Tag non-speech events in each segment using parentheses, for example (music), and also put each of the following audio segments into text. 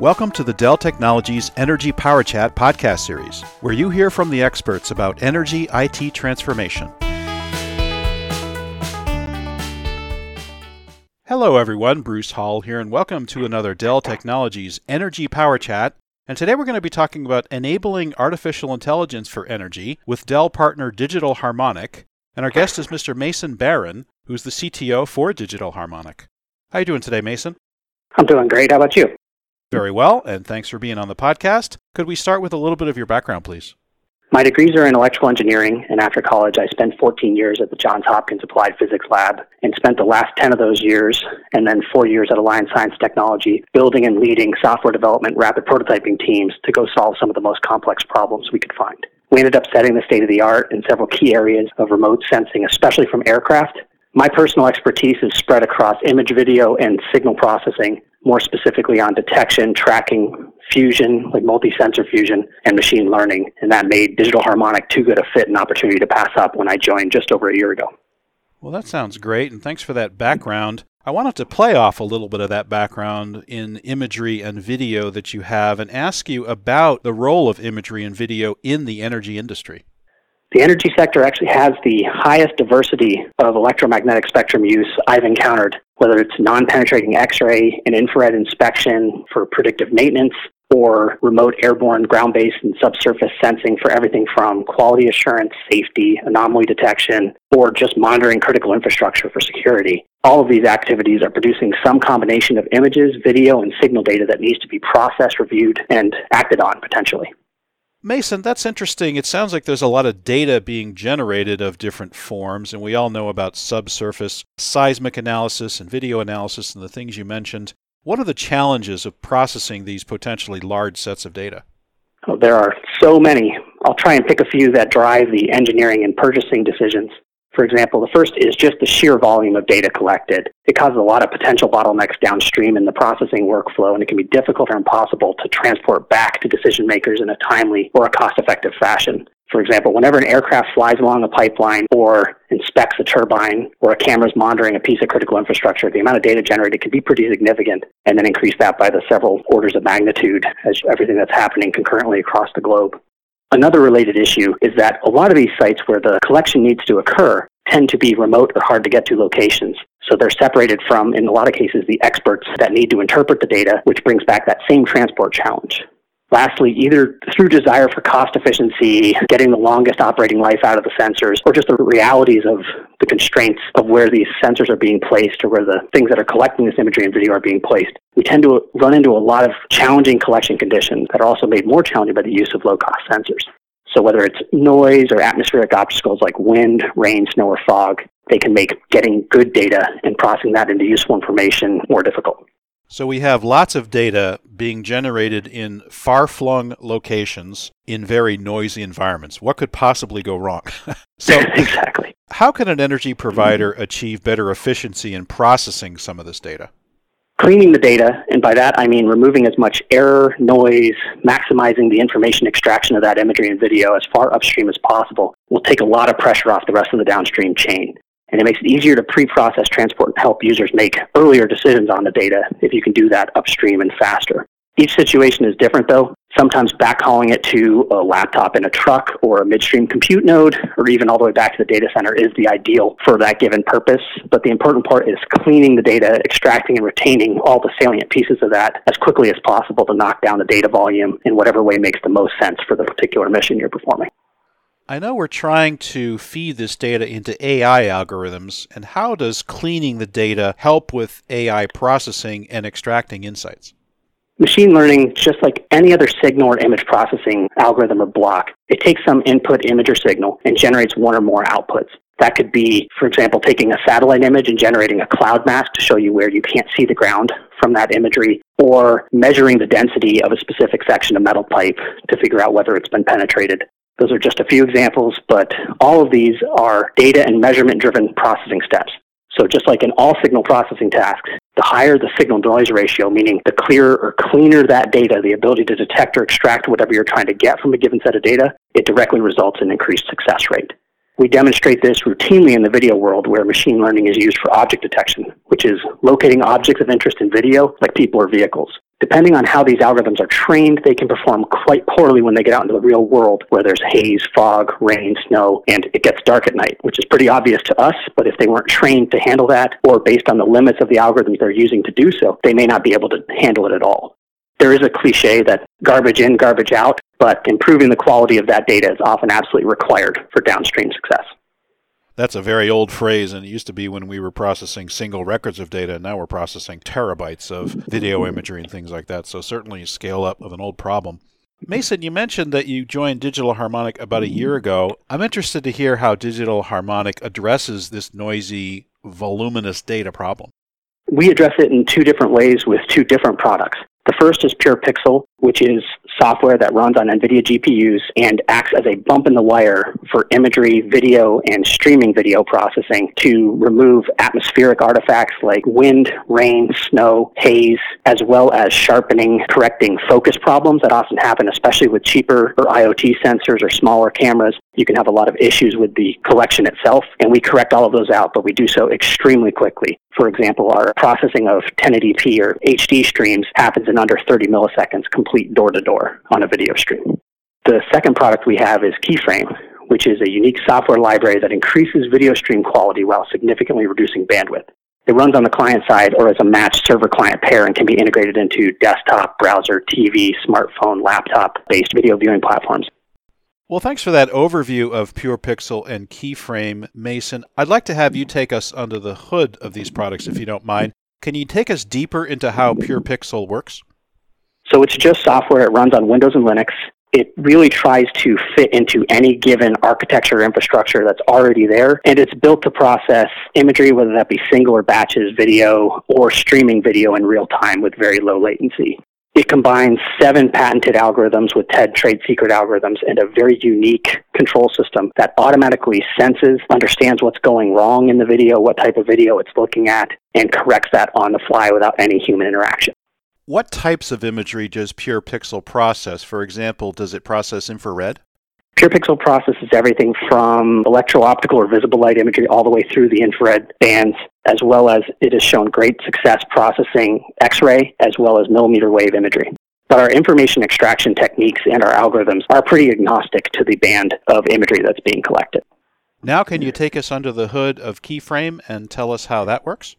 Welcome to the Dell Technologies Energy Power Chat podcast series, where you hear from the experts about energy IT transformation. Hello, everyone. Bruce Hall here, and welcome to another Dell Technologies Energy Power Chat. And today we're going to be talking about enabling artificial intelligence for energy with Dell partner Digital Harmonic. And our guest is Mr. Mason Baron, who's the CTO for Digital Harmonic. How are you doing today, Mason? I'm doing great. How about you? Very well, and thanks for being on the podcast. Could we start with a little bit of your background, please? My degrees are in electrical engineering, and after college, I spent 14 years at the Johns Hopkins Applied Physics Lab and spent the last 10 of those years and then four years at Alliance Science Technology building and leading software development rapid prototyping teams to go solve some of the most complex problems we could find. We ended up setting the state of the art in several key areas of remote sensing, especially from aircraft. My personal expertise is spread across image, video, and signal processing, more specifically on detection, tracking, fusion, like multi-sensor fusion, and machine learning. And that made Digital Harmonic too good a fit and opportunity to pass up when I joined just over a year ago. Well, that sounds great, and thanks for that background. I wanted to play off a little bit of that background in imagery and video that you have and ask you about the role of imagery and video in the energy industry. The energy sector actually has the highest diversity of electromagnetic spectrum use I've encountered, whether it's non penetrating X ray and infrared inspection for predictive maintenance, or remote airborne ground based and subsurface sensing for everything from quality assurance, safety, anomaly detection, or just monitoring critical infrastructure for security. All of these activities are producing some combination of images, video, and signal data that needs to be processed, reviewed, and acted on potentially. Mason, that's interesting. It sounds like there's a lot of data being generated of different forms, and we all know about subsurface seismic analysis and video analysis and the things you mentioned. What are the challenges of processing these potentially large sets of data? Oh, there are so many. I'll try and pick a few that drive the engineering and purchasing decisions. For example, the first is just the sheer volume of data collected. It causes a lot of potential bottlenecks downstream in the processing workflow, and it can be difficult or impossible to transport back to decision makers in a timely or a cost effective fashion. For example, whenever an aircraft flies along a pipeline or inspects a turbine or a camera is monitoring a piece of critical infrastructure, the amount of data generated can be pretty significant and then increase that by the several orders of magnitude as everything that's happening concurrently across the globe. Another related issue is that a lot of these sites where the collection needs to occur tend to be remote or hard to get to locations. So they're separated from, in a lot of cases, the experts that need to interpret the data, which brings back that same transport challenge. Lastly, either through desire for cost efficiency, getting the longest operating life out of the sensors, or just the realities of the constraints of where these sensors are being placed or where the things that are collecting this imagery and video are being placed, we tend to run into a lot of challenging collection conditions that are also made more challenging by the use of low cost sensors. So whether it's noise or atmospheric obstacles like wind, rain, snow, or fog, they can make getting good data and processing that into useful information more difficult. So we have lots of data being generated in far flung locations in very noisy environments. What could possibly go wrong? (laughs) so (laughs) exactly. How can an energy provider achieve better efficiency in processing some of this data? Cleaning the data, and by that I mean removing as much error, noise, maximizing the information extraction of that imagery and video as far upstream as possible, will take a lot of pressure off the rest of the downstream chain and it makes it easier to pre-process, transport, and help users make earlier decisions on the data if you can do that upstream and faster. Each situation is different though. Sometimes backhauling it to a laptop in a truck or a midstream compute node or even all the way back to the data center is the ideal for that given purpose. But the important part is cleaning the data, extracting and retaining all the salient pieces of that as quickly as possible to knock down the data volume in whatever way makes the most sense for the particular mission you're performing. I know we're trying to feed this data into AI algorithms, and how does cleaning the data help with AI processing and extracting insights? Machine learning, just like any other signal or image processing algorithm or block, it takes some input image or signal and generates one or more outputs. That could be, for example, taking a satellite image and generating a cloud mask to show you where you can't see the ground from that imagery, or measuring the density of a specific section of metal pipe to figure out whether it's been penetrated. Those are just a few examples, but all of these are data and measurement driven processing steps. So just like in all signal processing tasks, the higher the signal noise ratio, meaning the clearer or cleaner that data, the ability to detect or extract whatever you're trying to get from a given set of data, it directly results in increased success rate. We demonstrate this routinely in the video world where machine learning is used for object detection, which is locating objects of interest in video like people or vehicles. Depending on how these algorithms are trained, they can perform quite poorly when they get out into the real world where there's haze, fog, rain, snow, and it gets dark at night, which is pretty obvious to us. But if they weren't trained to handle that, or based on the limits of the algorithms they're using to do so, they may not be able to handle it at all. There is a cliche that garbage in, garbage out, but improving the quality of that data is often absolutely required for downstream success. That's a very old phrase, and it used to be when we were processing single records of data. and Now we're processing terabytes of video imagery and things like that. So, certainly, scale up of an old problem. Mason, you mentioned that you joined Digital Harmonic about a year ago. I'm interested to hear how Digital Harmonic addresses this noisy, voluminous data problem. We address it in two different ways with two different products. The first is Pure Pixel, which is software that runs on NVIDIA GPUs and acts as a bump in the wire for imagery, video, and streaming video processing to remove atmospheric artifacts like wind, rain, snow, haze, as well as sharpening, correcting focus problems that often happen, especially with cheaper or IoT sensors or smaller cameras. You can have a lot of issues with the collection itself, and we correct all of those out, but we do so extremely quickly. For example, our processing of 1080p or HD streams happens in under 30 milliseconds, complete door to door on a video stream. The second product we have is Keyframe, which is a unique software library that increases video stream quality while significantly reducing bandwidth. It runs on the client side or as a matched server client pair and can be integrated into desktop, browser, TV, smartphone, laptop based video viewing platforms. Well, thanks for that overview of Pure Pixel and Keyframe, Mason. I'd like to have you take us under the hood of these products, if you don't mind. Can you take us deeper into how Pure Pixel works? So it's just software. It runs on Windows and Linux. It really tries to fit into any given architecture infrastructure that's already there. And it's built to process imagery, whether that be single or batches video or streaming video in real time with very low latency. It combines seven patented algorithms with TED trade secret algorithms and a very unique control system that automatically senses, understands what's going wrong in the video, what type of video it's looking at, and corrects that on the fly without any human interaction. What types of imagery does Pure Pixel process? For example, does it process infrared? Pure Pixel processes everything from electro-optical or visible light imagery all the way through the infrared bands, as well as it has shown great success processing X-ray as well as millimeter wave imagery. But our information extraction techniques and our algorithms are pretty agnostic to the band of imagery that's being collected. Now, can you take us under the hood of Keyframe and tell us how that works?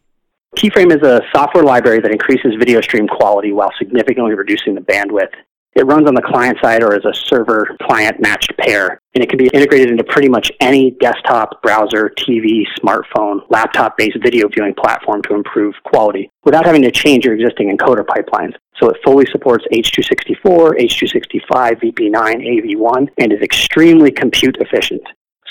Keyframe is a software library that increases video stream quality while significantly reducing the bandwidth it runs on the client side or as a server client matched pair, and it can be integrated into pretty much any desktop, browser, TV, smartphone, laptop based video viewing platform to improve quality without having to change your existing encoder pipelines. So it fully supports H.264, H.265, VP9, AV1, and is extremely compute efficient.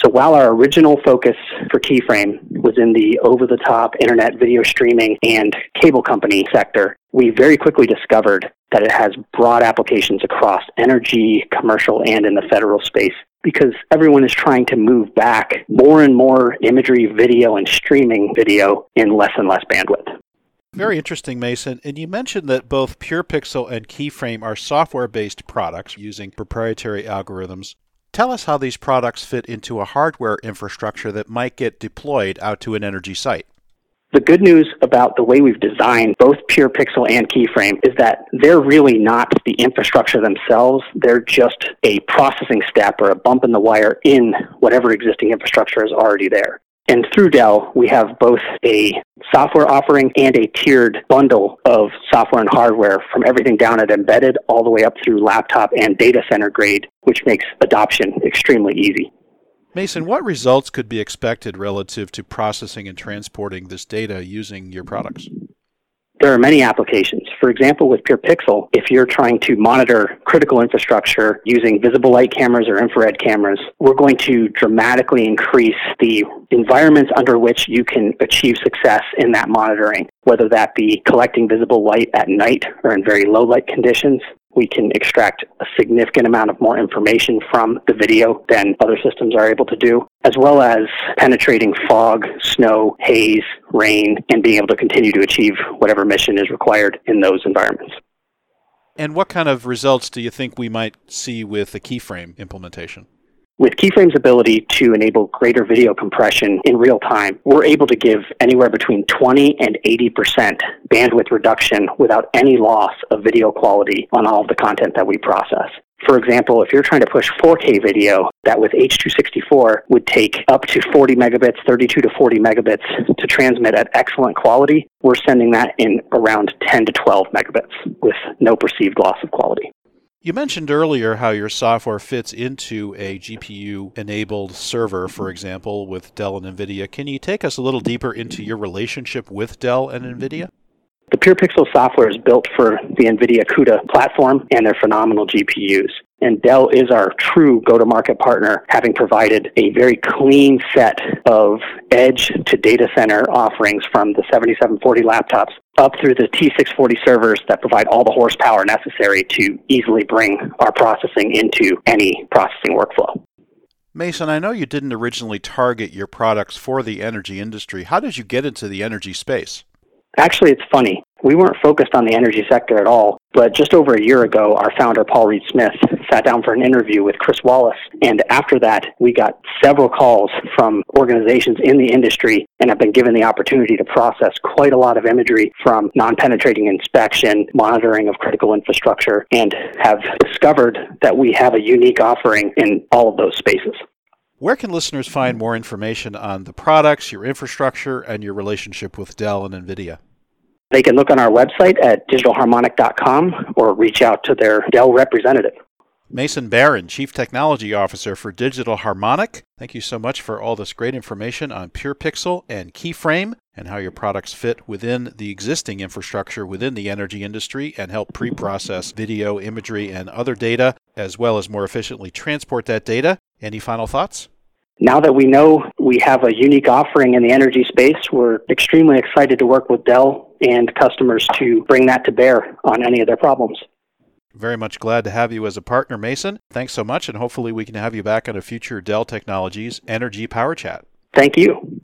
So while our original focus for Keyframe was in the over the top internet video streaming and cable company sector, we very quickly discovered that it has broad applications across energy, commercial, and in the federal space because everyone is trying to move back more and more imagery, video, and streaming video in less and less bandwidth. Very interesting, Mason. And you mentioned that both PurePixel and Keyframe are software based products using proprietary algorithms. Tell us how these products fit into a hardware infrastructure that might get deployed out to an energy site. The good news about the way we've designed both Pure Pixel and Keyframe is that they're really not the infrastructure themselves. They're just a processing step or a bump in the wire in whatever existing infrastructure is already there. And through Dell, we have both a software offering and a tiered bundle of software and hardware from everything down at embedded all the way up through laptop and data center grade, which makes adoption extremely easy. Mason, what results could be expected relative to processing and transporting this data using your products? There are many applications. For example, with Pure Pixel, if you're trying to monitor critical infrastructure using visible light cameras or infrared cameras, we're going to dramatically increase the environments under which you can achieve success in that monitoring, whether that be collecting visible light at night or in very low light conditions, we can extract a significant amount of more information from the video than other systems are able to do, as well as penetrating fog, snow, haze, rain, and being able to continue to achieve whatever mission is required in those environments. And what kind of results do you think we might see with the keyframe implementation? With Keyframe's ability to enable greater video compression in real time, we're able to give anywhere between 20 and 80% bandwidth reduction without any loss of video quality on all of the content that we process. For example, if you're trying to push 4K video, that with H.264 would take up to 40 megabits, 32 to 40 megabits to transmit at excellent quality. We're sending that in around 10 to 12 megabits with no perceived loss of quality. You mentioned earlier how your software fits into a GPU enabled server, for example, with Dell and NVIDIA. Can you take us a little deeper into your relationship with Dell and NVIDIA? The PurePixel software is built for the NVIDIA CUDA platform and their phenomenal GPUs. And Dell is our true go to market partner, having provided a very clean set of edge to data center offerings from the 7740 laptops up through the T640 servers that provide all the horsepower necessary to easily bring our processing into any processing workflow. Mason, I know you didn't originally target your products for the energy industry. How did you get into the energy space? Actually, it's funny. We weren't focused on the energy sector at all, but just over a year ago, our founder, Paul Reed Smith, sat down for an interview with Chris Wallace. And after that, we got several calls from organizations in the industry and have been given the opportunity to process quite a lot of imagery from non penetrating inspection, monitoring of critical infrastructure, and have discovered that we have a unique offering in all of those spaces. Where can listeners find more information on the products, your infrastructure, and your relationship with Dell and NVIDIA? They can look on our website at digitalharmonic.com or reach out to their Dell representative. Mason Baron, Chief Technology Officer for Digital Harmonic. Thank you so much for all this great information on PurePixel and Keyframe and how your products fit within the existing infrastructure within the energy industry and help pre process video, imagery, and other data, as well as more efficiently transport that data. Any final thoughts? Now that we know we have a unique offering in the energy space, we're extremely excited to work with Dell and customers to bring that to bear on any of their problems. Very much glad to have you as a partner, Mason. Thanks so much, and hopefully we can have you back on a future Dell Technologies Energy Power Chat. Thank you.